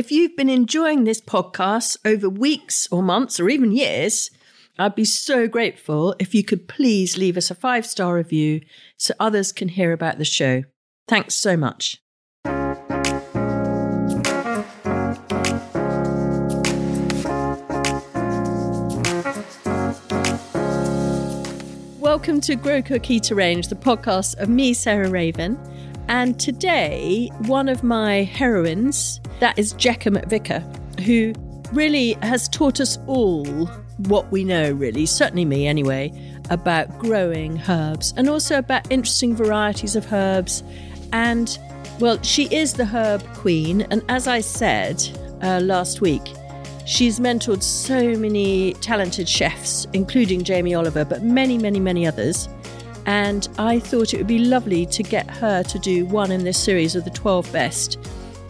If you've been enjoying this podcast over weeks or months or even years, I'd be so grateful if you could please leave us a five star review so others can hear about the show. Thanks so much. Welcome to Grow Cook Eat Arrange, the podcast of me, Sarah Raven. And today, one of my heroines, that is Jekka McVicar, who really has taught us all what we know, really, certainly me anyway, about growing herbs and also about interesting varieties of herbs. And, well, she is the herb queen. And as I said uh, last week, she's mentored so many talented chefs, including Jamie Oliver, but many, many, many others. And I thought it would be lovely to get her to do one in this series of the 12 best.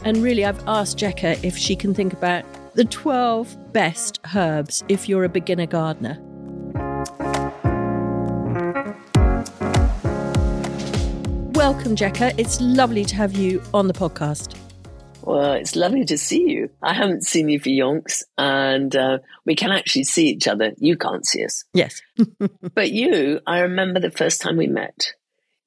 And really, I've asked Jekka if she can think about the 12 best herbs if you're a beginner gardener. Welcome, Jekka. It's lovely to have you on the podcast. Well, it's lovely to see you. I haven't seen you for yonks, and uh, we can actually see each other. You can't see us. Yes. but you, I remember the first time we met.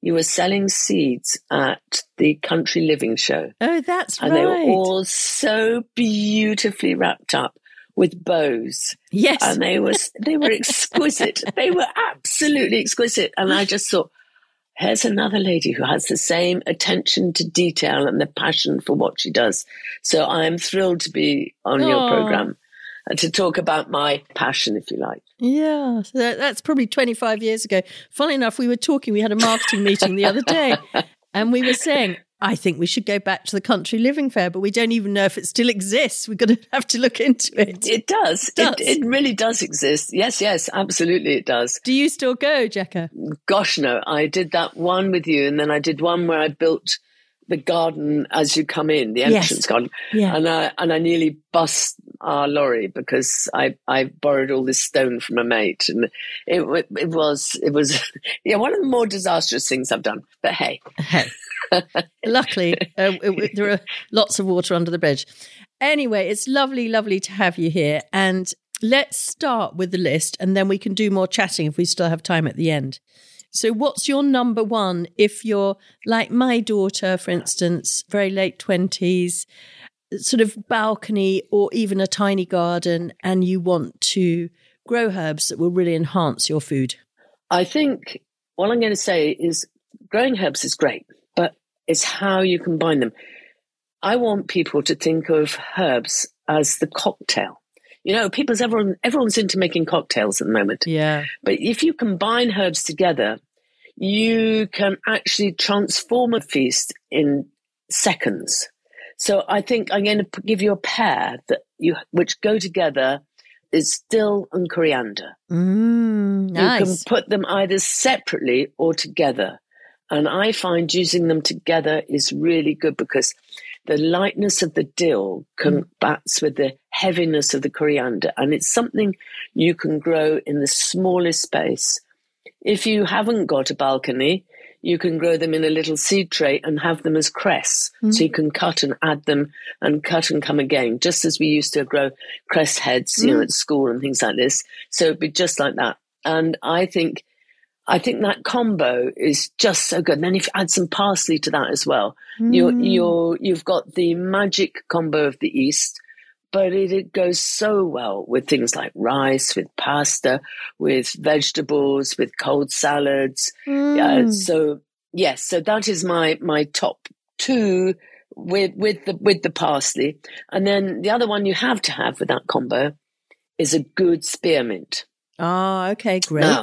You were selling seeds at the Country Living Show. Oh, that's and right. And they were all so beautifully wrapped up with bows. Yes. And they were, they were exquisite. they were absolutely exquisite. And I just thought, here's another lady who has the same attention to detail and the passion for what she does. So I'm thrilled to be on Aww. your program and to talk about my passion, if you like. Yeah, so that, that's probably 25 years ago. Funny enough, we were talking, we had a marketing meeting the other day, and we were saying, I think we should go back to the country living fair, but we don't even know if it still exists. We're going to have to look into it. It does. It, does. it, it really does exist. Yes, yes, absolutely it does. Do you still go, Jekka? Gosh, no. I did that one with you, and then I did one where I built the garden as you come in, the entrance yes. garden. Yeah. And I and I nearly bust our lorry because I I borrowed all this stone from a mate, and it it was it was yeah one of the more disastrous things I've done. But hey, hey. Luckily, uh, there are lots of water under the bridge. Anyway, it's lovely, lovely to have you here. And let's start with the list, and then we can do more chatting if we still have time at the end. So, what's your number one if you're like my daughter, for instance, very late 20s, sort of balcony or even a tiny garden, and you want to grow herbs that will really enhance your food? I think what I'm going to say is growing herbs is great, it's how you combine them. I want people to think of herbs as the cocktail. You know, people's everyone everyone's into making cocktails at the moment. Yeah. But if you combine herbs together, you can actually transform a feast in seconds. So I think I'm going to give you a pair that you which go together is dill and coriander. Mm, nice. You can put them either separately or together. And I find using them together is really good because the lightness of the dill combats with the heaviness of the coriander. And it's something you can grow in the smallest space. If you haven't got a balcony, you can grow them in a little seed tray and have them as cress. Mm. So you can cut and add them and cut and come again, just as we used to grow cress heads, you mm. know, at school and things like this. So it'd be just like that. And I think I think that combo is just so good. And then if you add some parsley to that as well, mm. you're, you're, you've got the magic combo of the East, but it, it goes so well with things like rice, with pasta, with vegetables, with cold salads. Mm. Yeah. So yes, so that is my, my top two with, with the, with the parsley. And then the other one you have to have with that combo is a good spearmint. Oh, okay, great. Now,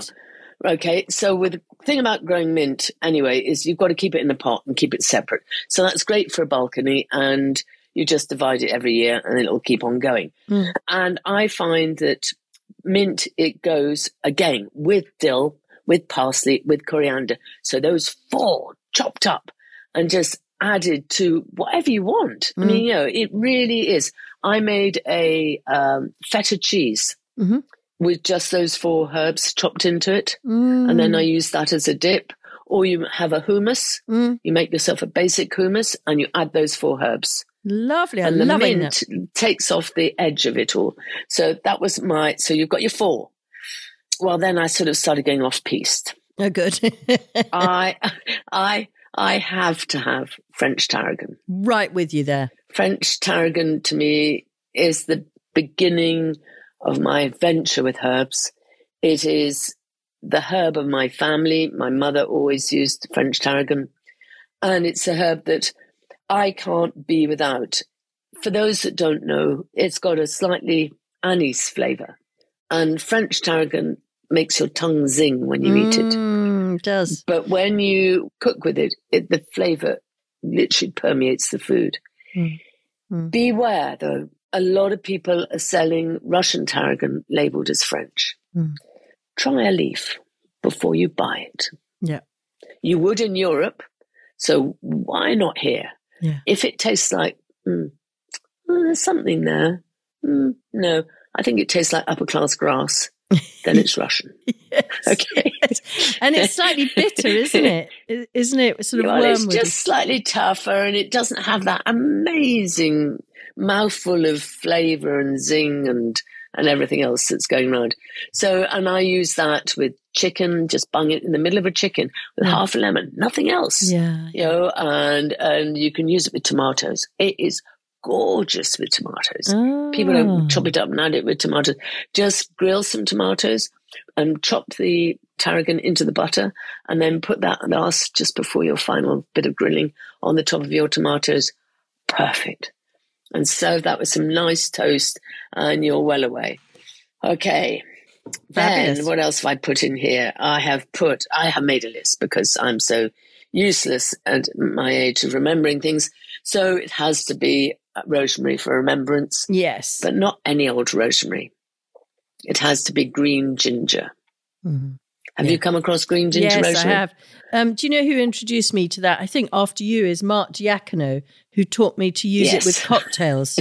Okay, so with the thing about growing mint anyway is you've got to keep it in a pot and keep it separate. So that's great for a balcony and you just divide it every year and it'll keep on going. Mm. And I find that mint it goes again with dill, with parsley, with coriander. So those four chopped up and just added to whatever you want. Mm. I mean, hmm. you know, it really is. I made a um, feta cheese. Mm-hmm with just those four herbs chopped into it. Mm. And then I use that as a dip. Or you have a hummus. Mm. You make yourself a basic hummus and you add those four herbs. Lovely. I'm and the mint that. takes off the edge of it all. So that was my. So you've got your four. Well, then I sort of started going off piste. Oh, good. I, I, I have to have French tarragon. right with you there. French tarragon to me is the beginning of my adventure with herbs. It is the herb of my family. My mother always used French tarragon, and it's a herb that I can't be without. For those that don't know, it's got a slightly anise flavor, and French tarragon makes your tongue zing when you eat it. Mm, it does. But when you cook with it, it the flavor literally permeates the food. Mm. Mm. Beware, though, a lot of people are selling Russian tarragon labeled as French. Mm. Try a leaf before you buy it. Yeah. You would in Europe, so why not here? Yeah. If it tastes like, mm, well, there's something there. Mm, no, I think it tastes like upper class grass. then it's Russian. Yes. Okay. And it's slightly bitter, isn't it? Isn't it sort of well, it's just slightly tougher and it doesn't have that amazing mouthful of flavor and zing and and everything else that's going around. So, and I use that with chicken, just bung it in the middle of a chicken with Yeah. half a lemon, nothing else. Yeah. You know, and and you can use it with tomatoes. It is gorgeous with tomatoes. People Ah. don't chop it up and add it with tomatoes. Just grill some tomatoes and chop the tarragon into the butter and then put that last just before your final bit of grilling on the top of your tomatoes. Perfect. And serve that with some nice toast and you're well away. Okay. Fabulous. Then what else have I put in here? I have put, I have made a list because I'm so useless at my age of remembering things. So it has to be rosemary for remembrance Yes. but not any old rosemary. It has to be green ginger. Mhm. Have Yeah. you come across green ginger yes, rosemary? I have. Um, do you know who introduced me to that? I think after you is Mark Diacono, who taught me to use it with cocktails.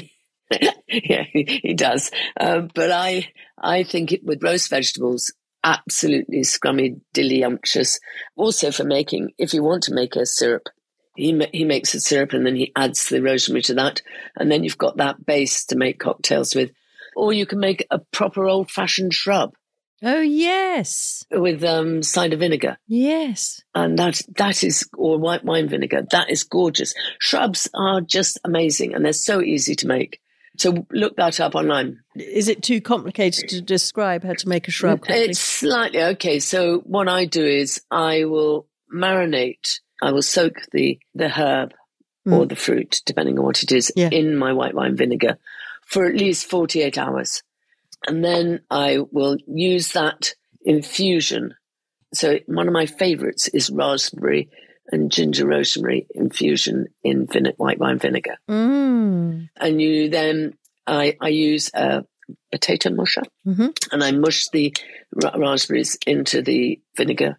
yeah, he, does. Um, but I, I think it with roast vegetables, absolutely scrummy, dillyumptious. Also for making, if you want to make a syrup, he ma- he makes a syrup and then he adds the rosemary to that, and then you've got that base to make cocktails with. Or you can make a proper old-fashioned shrub oh yes, with um, cider vinegar. yes. and that that is or white wine vinegar that is gorgeous shrubs are just amazing and they're so easy to make so look that up online Is it too complicated to describe how to make a shrub? quickly? it's slightly okay so what i do is i will marinate i will soak the the herb or the fruit depending on what it is Yeah. in my white wine vinegar for at least 48 hours and then i will use that infusion so one of my favorites is raspberry and ginger rosemary infusion in vine- white wine vinegar. Mm. And you then, I, I use a potato musher Mhm. and I mush the ra- raspberries into the vinegar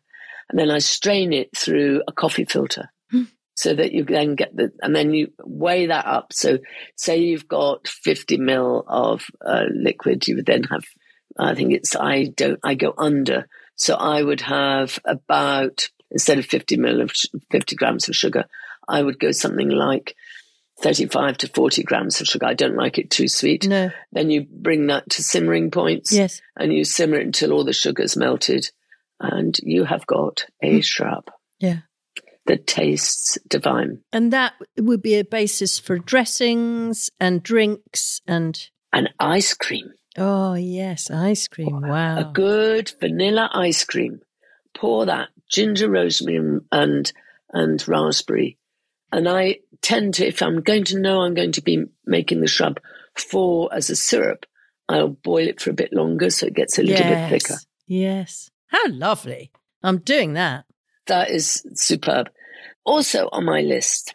and then I strain it through a coffee filter. Hmm. So that you then get the, and then you weigh that up. So, say you've got 50 mil of uh, liquid, you would then have, I think it's, I don't, I go under. So I would have about, instead of 50 mil of, 50 grams of sugar, I would go something like 35 to 40 grams of sugar. I don't like it too sweet. No. Then you bring that to simmering points Yes. and you simmer it until all the sugar's melted and you have got a shrub Yeah. That tastes divine. And that would be a basis for dressings and drinks and And ice cream, oh yes, ice cream. Wow. a good vanilla ice cream. Pour that ginger, rosemary, and, and and raspberry. And I tend to, if I'm going to know I'm going to be making the shrub for as a syrup, I'll boil it for a bit longer so it gets a little bit thicker. Yes. How lovely. I'm doing that. That is superb. Also on my list,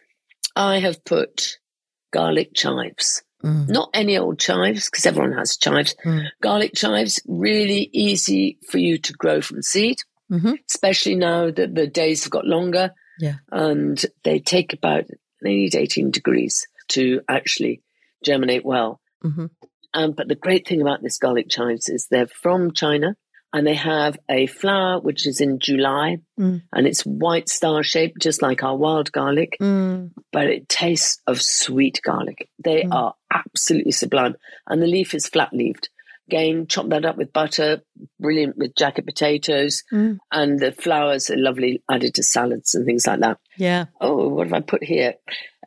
I have put garlic chives. Mm. Not any old chives, because everyone has chives. Mm. Garlic chives, really easy for you to grow from seed, hmm especially now that the days have got longer. Yeah. And they take about, they need 18 degrees to actually germinate well. hmm Um, but the great thing about this garlic chives is they're from China and they have a flower which is in July Mm. and it's white star shaped, just like our wild garlic, Mm. but it tastes of sweet garlic. They Mm. are absolutely sublime. And the leaf is flat leaved. Again, chop that up with butter, brilliant with jacket potatoes, Mm. and the flowers are lovely added to salads and things like that. Yeah. Oh, what have I put here?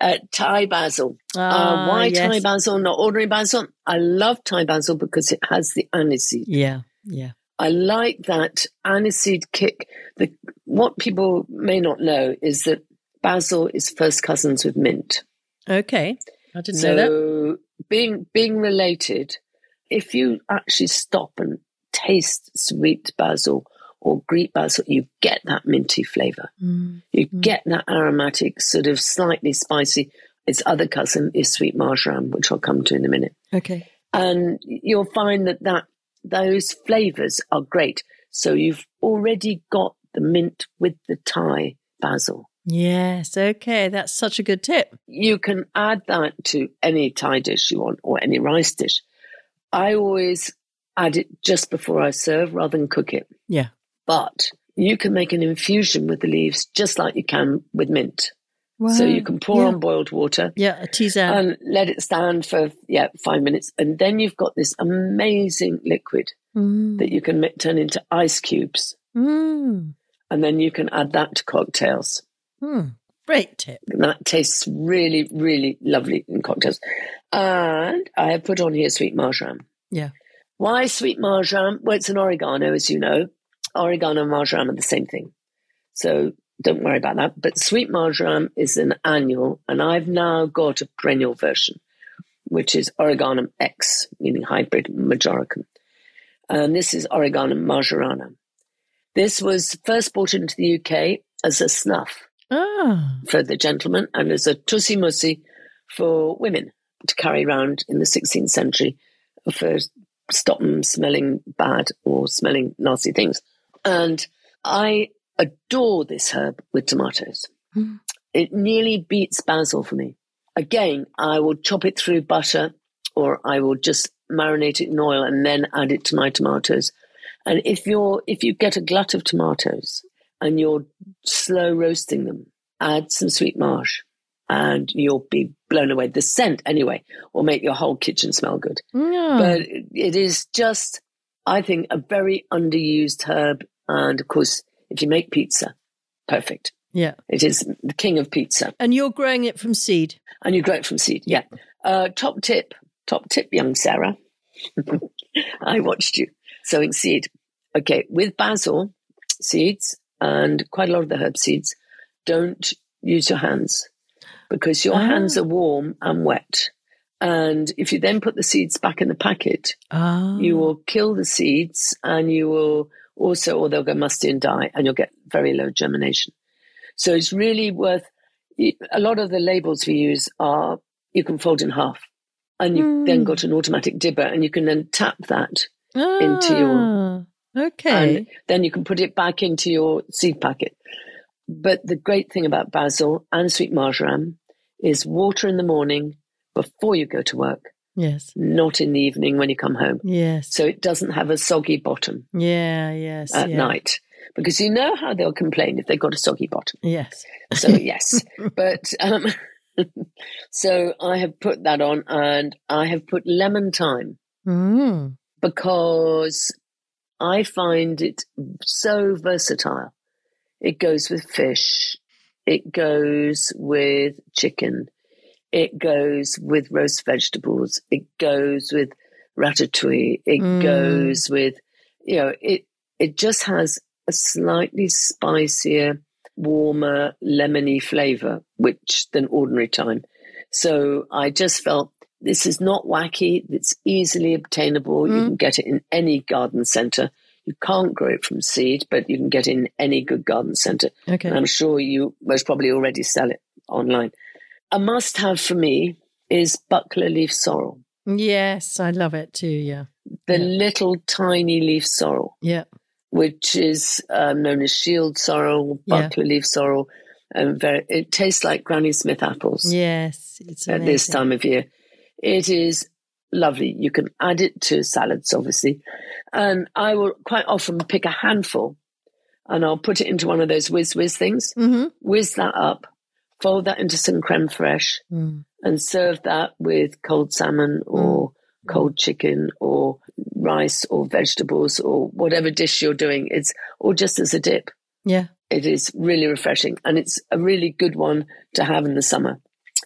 Uh, Thai basil. Uh, Ah, why yes. Thai basil, not ordinary basil? I love Thai basil because it has the aniseed. Yeah. Yeah. I like that aniseed kick. The what people may not know is that basil is first cousins with mint. Okay. I didn't know that. So being being related, if you actually stop and taste sweet basil or Greek basil, you get that minty flavor. Mm. You Mm. get that aromatic, sort of slightly spicy. Its other cousin is sweet marjoram, which I'll come to in a minute. Okay. And you'll find that, that those flavors are great. So you've already got the mint with the Thai basil. Yes. Okay. That's such a good tip. You can add that to any Thai dish you want or any rice dish. I always add it just before I serve rather than cook it. Yeah. But you can make an infusion with the leaves just like you can with mint. So you can pour yeah. on boiled water Yeah. A tisane. and let it stand for yeah five minutes, and then you've got this amazing liquid Mm. that you can ma- turn into ice cubes, Mm. and then you can add that to cocktails. Mm. Great tip. And that tastes really, really lovely in cocktails. And I have put on here sweet marjoram. Yeah. Why sweet marjoram? Well, it's an oregano, as you know. Oregano and marjoram are the same thing. So don't worry about that. But sweet marjoram is an annual, and I've now got a perennial version, which is Origanum X, meaning hybrid majoricum. And this is Origanum majorana. This was first brought into the UK as a snuff Ah. for the gentleman and as a tussie mussie for women to carry around in the 16th century for stop them smelling bad or smelling nasty things. And I adore this herb with tomatoes. Mm. It nearly beats basil for me. Again, I will chop it through butter or I will just marinate it in oil and then add it to my tomatoes. And if you're if you get a glut of tomatoes and you're slow roasting them, add some sweet marsh and you'll be blown away. The scent anyway will make your whole kitchen smell good. Yeah. But it is just I think a very underused herb and of course if you make pizza, perfect. yeah. It is the king of pizza. And you're growing it from seed. And you grow it from seed. Yeah. Uh, top tip, top tip, young Sarah. I watched you sowing seed. Okay, with basil seeds and quite a lot of the herb seeds, don't use your hands because your Ah. hands are warm and wet. And if you then put the seeds back in the packet, Ah. you will kill the seeds and you will also, or they'll go musty and die, and you'll get very low germination. So it's really worth. A lot of the labels we use are you can fold in half, and you have then Mm. got an automatic dibber, and you can then tap that, into your- Ah, Okay. and then you can put it back into your seed packet. But the great thing about basil and sweet marjoram is water in the morning before you go to work, yes. not in the evening when you come home. Yes. So it doesn't have a soggy bottom. yeah. Yes. at yeah. night because you know how they'll complain if they've got a soggy bottom. Yes. So yes, but um, so I have put that on, and I have put lemon thyme Mm. because I find it so versatile. It goes with fish, it goes with chicken, it goes with roast vegetables, it goes with ratatouille, it Mm. goes with, you know, it it just has a slightly spicier, warmer, lemony flavor, which than ordinary thyme. So I just felt this is not wacky. It's easily obtainable. You Mm. can get it in any garden center. You can't grow it from seed, but you can get it in any good garden center. Okay. And I'm sure you most probably already sell it online. A must have for me is buckler leaf sorrel, yes, I love it too. Yeah. the Yeah. little tiny leaf sorrel, Yeah. which is um, known as shield sorrel, Yeah. buckler leaf sorrel. And very, it tastes like Granny Smith apples Yes. It's at this time of year. It is lovely. You can add it to salads, obviously. And I will quite often pick a handful and I'll put it into one of those whiz whiz things, Mm-hmm. whiz that up, fold that into some creme fraiche, Mm. and serve that with cold salmon or cold chicken or rice or vegetables or whatever dish you're doing. It's or just as a dip. Yeah. It is really refreshing and it's a really good one to have in the summer.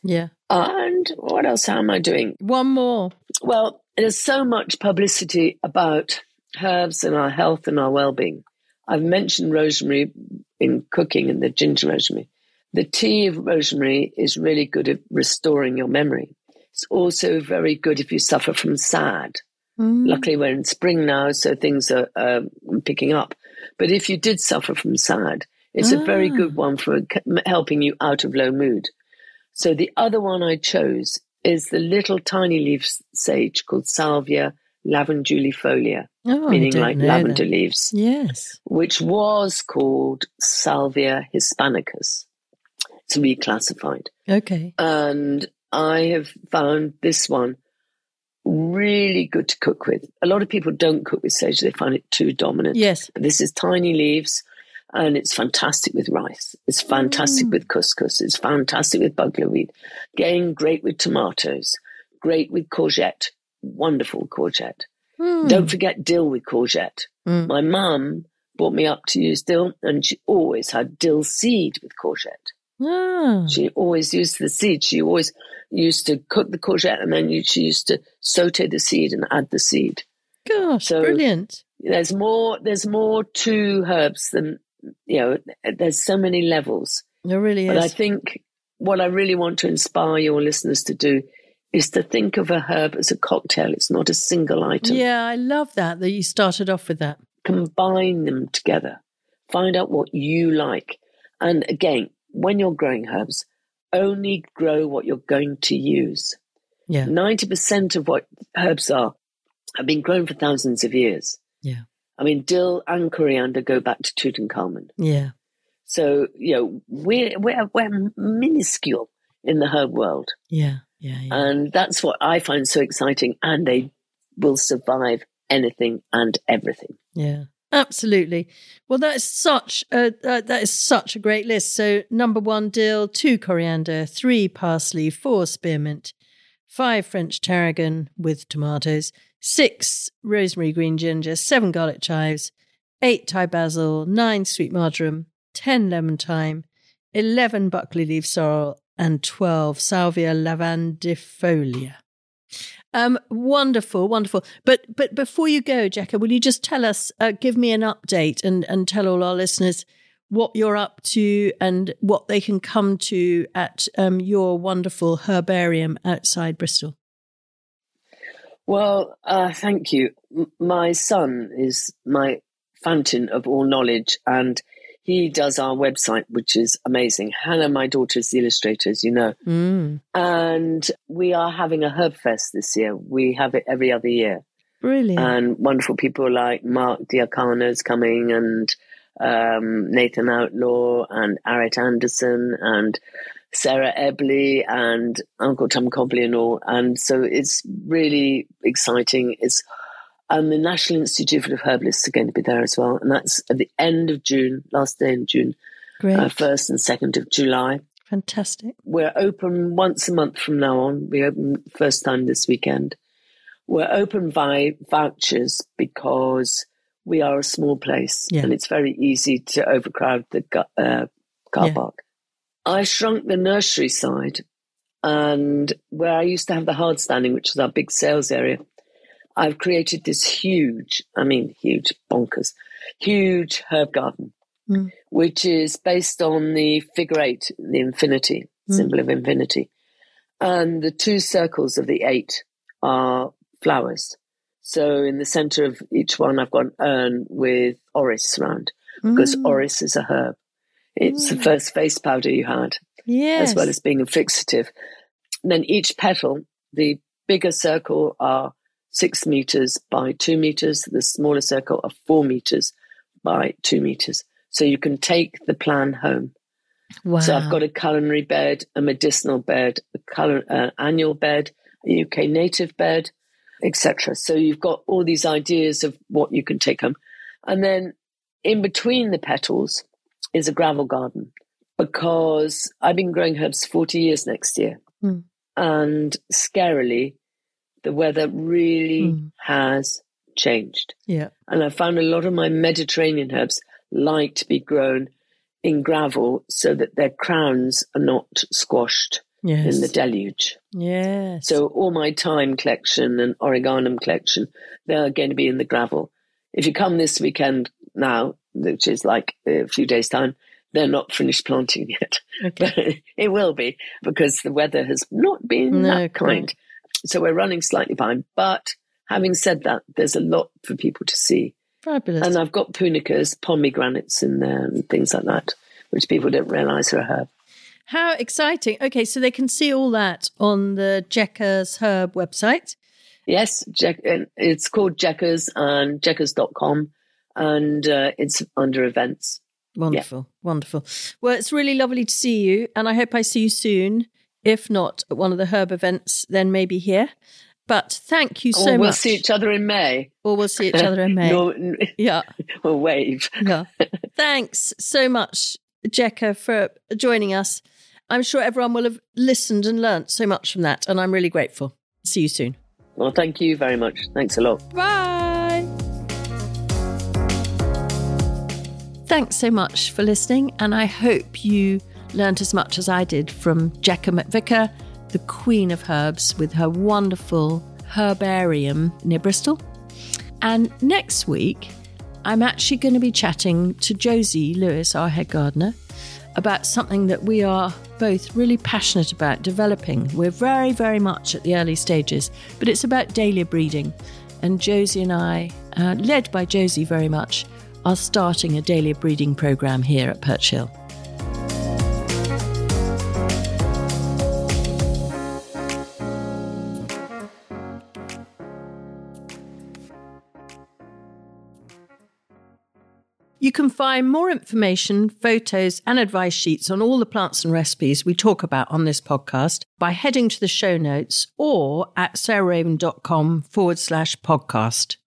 Yeah. And what else am I doing? One more. Well, there's so much publicity about herbs and our health and our well-being. I've mentioned rosemary in cooking and the ginger rosemary. The tea of rosemary is really good at restoring your memory. It's also very good if you suffer from SAD. Mm. Luckily, we're in spring now, so things are um picking up. But if you did suffer from SAD, it's a very Ah. good one for helping you out of low mood. So the other one I chose is the little tiny leaf sage called Salvia lavandulifolia, Oh, meaning like lavender that. leaves, Yes. which was called Salvia hispanicus. It's reclassified. Okay. And I have found this one really good to cook with. A lot of people don't cook with sage, they find it too dominant. Yes. But this is tiny leaves and it's fantastic with rice. It's fantastic Mm. with couscous. It's fantastic with buckwheat. Again, great with tomatoes. Great with courgette. Wonderful courgette. Mm. Don't forget dill with courgette. Mm. My mum brought me up to use dill and she always had dill seed with courgette. Ah. She always used the seed. She always used to cook the courgette and then you- she used to saute the seed and add the seed. Gosh, So- brilliant. There's more. There's more to herbs than you know. There's so many levels. It really is. But I think what I really want to inspire your listeners to do is to think of a herb as a cocktail. It's not a single item. Yeah, I love that that you started off with that. Combine them together. Find out what you like. And again, when you're growing herbs, only grow what you're going to use. Yeah. 90% of what herbs are have been grown for thousands of years. Yeah. I mean, dill and coriander go back to Tutankhamun. Yeah. So, you know, we're, we're, we're minuscule in the herb world. Yeah. Yeah. yeah. And that's what I find so exciting. And they will survive anything and everything. Yeah, absolutely. Well, that is such a uh, that is such a great list. So, number one, dill; two, coriander; three, parsley; four, spearmint; five, French tarragon with tomatoes; six, rosemary, green ginger; seven, garlic chives; eight, Thai basil; nine, sweet marjoram; ten, lemon thyme; eleven, buckler leaf sorrel; and twelve, salvia lavandifolia. Um, wonderful, wonderful. But but before you go, Jekka, will you just tell us, uh, give me an update, and and tell all our listeners what you're up to and what they can come to at um, your wonderful herbarium outside Bristol. Well, uh, thank you. M- my son is my fountain of all knowledge, and he does our website, which is amazing. Hannah, my daughter, is the illustrator, as you know. Mm, And we are having a herb fest this year. We have it every other year. brilliant. And wonderful people like Mark Diacono is coming and um, Nathan Outlaw and Arit Anderson and Sarah Eberle and Uncle Tom Cobley and all. And so it's really exciting. It's and the National Institute of Herbalists are going to be there as well. And that's at the end of June, last day in June, Great, uh, 1st and 2nd of July. fantastic. We're open once a month from now on. We open first time this weekend. We're open by vouchers because we are a small place Yeah. and it's very easy to overcrowd the uh, car Yeah. park. I shrunk the nursery side and where I used to have the hard standing, which is our big sales area, I've created this huge, I mean, huge, bonkers, huge herb garden, Mm. which is based on the figure eight, the infinity, Mm. symbol of infinity. And the two circles of the eight are flowers. So in the center of each one, I've got an urn with orris around because Mm, orris is a herb. It's the Mm. first face powder you had yes. as well as being a fixative. And then each petal, the bigger circle are six meters by two meters, the smaller circle of four meters by two meters. So you can take the plan home. wow. So I've got a culinary bed, a medicinal bed, a color, uh, annual bed, a UK native bed, etc. So you've got all these ideas of what you can take home. And then in between the petals is a gravel garden because I've been growing herbs 40 years next year. Mm. And scarily, the weather really mm. has changed. Yeah. And I found a lot of my Mediterranean herbs like to be grown in gravel so that their crowns are not squashed yes. in the deluge. Yes. So all my thyme collection and origanum collection, they're going to be in the gravel. If you come this weekend now, which is like a few days time, they're not finished planting yet. Okay. But it will be because the weather has not been no, that kind. So we're running slightly behind. But having said that, there's a lot for people to see. Fabulous. And I've got punicas, pomegranates in there and things like that, which people don't realize are a herb. How exciting. Okay, so they can see all that on the Jekka's Herb website. Yes, it's called Jekka's and jekkas.com and uh, it's under events. Wonderful, yeah. wonderful. Well, it's really lovely to see you, and I hope I see you soon. If not at one of the herb events, then maybe here. But thank you so or we'll much. We'll see each other in May. Or we'll see each other in May. no, yeah. We'll wave. yeah. Thanks so much, Jekka, for joining us. I'm sure everyone will have listened and learnt so much from that, and I'm really grateful. See you soon. Well, thank you very much. Thanks a lot. Bye. Thanks so much for listening, and I hope you learnt as much as I did from Jekka McVicar the queen of herbs with her wonderful herbarium near Bristol. And next week, I'm actually going to be chatting to Josie Lewis, our head gardener, about something that we are both really passionate about developing. We're very, very much at the early stages, but it's about dahlia breeding. And Josie and I, uh, led by Josie very much, are starting a dahlia breeding program here at Perch Hill. You can find more information, photos, and advice sheets on all the plants and recipes we talk about on this podcast by heading to the show notes or at sarahraven.com forward slash podcast.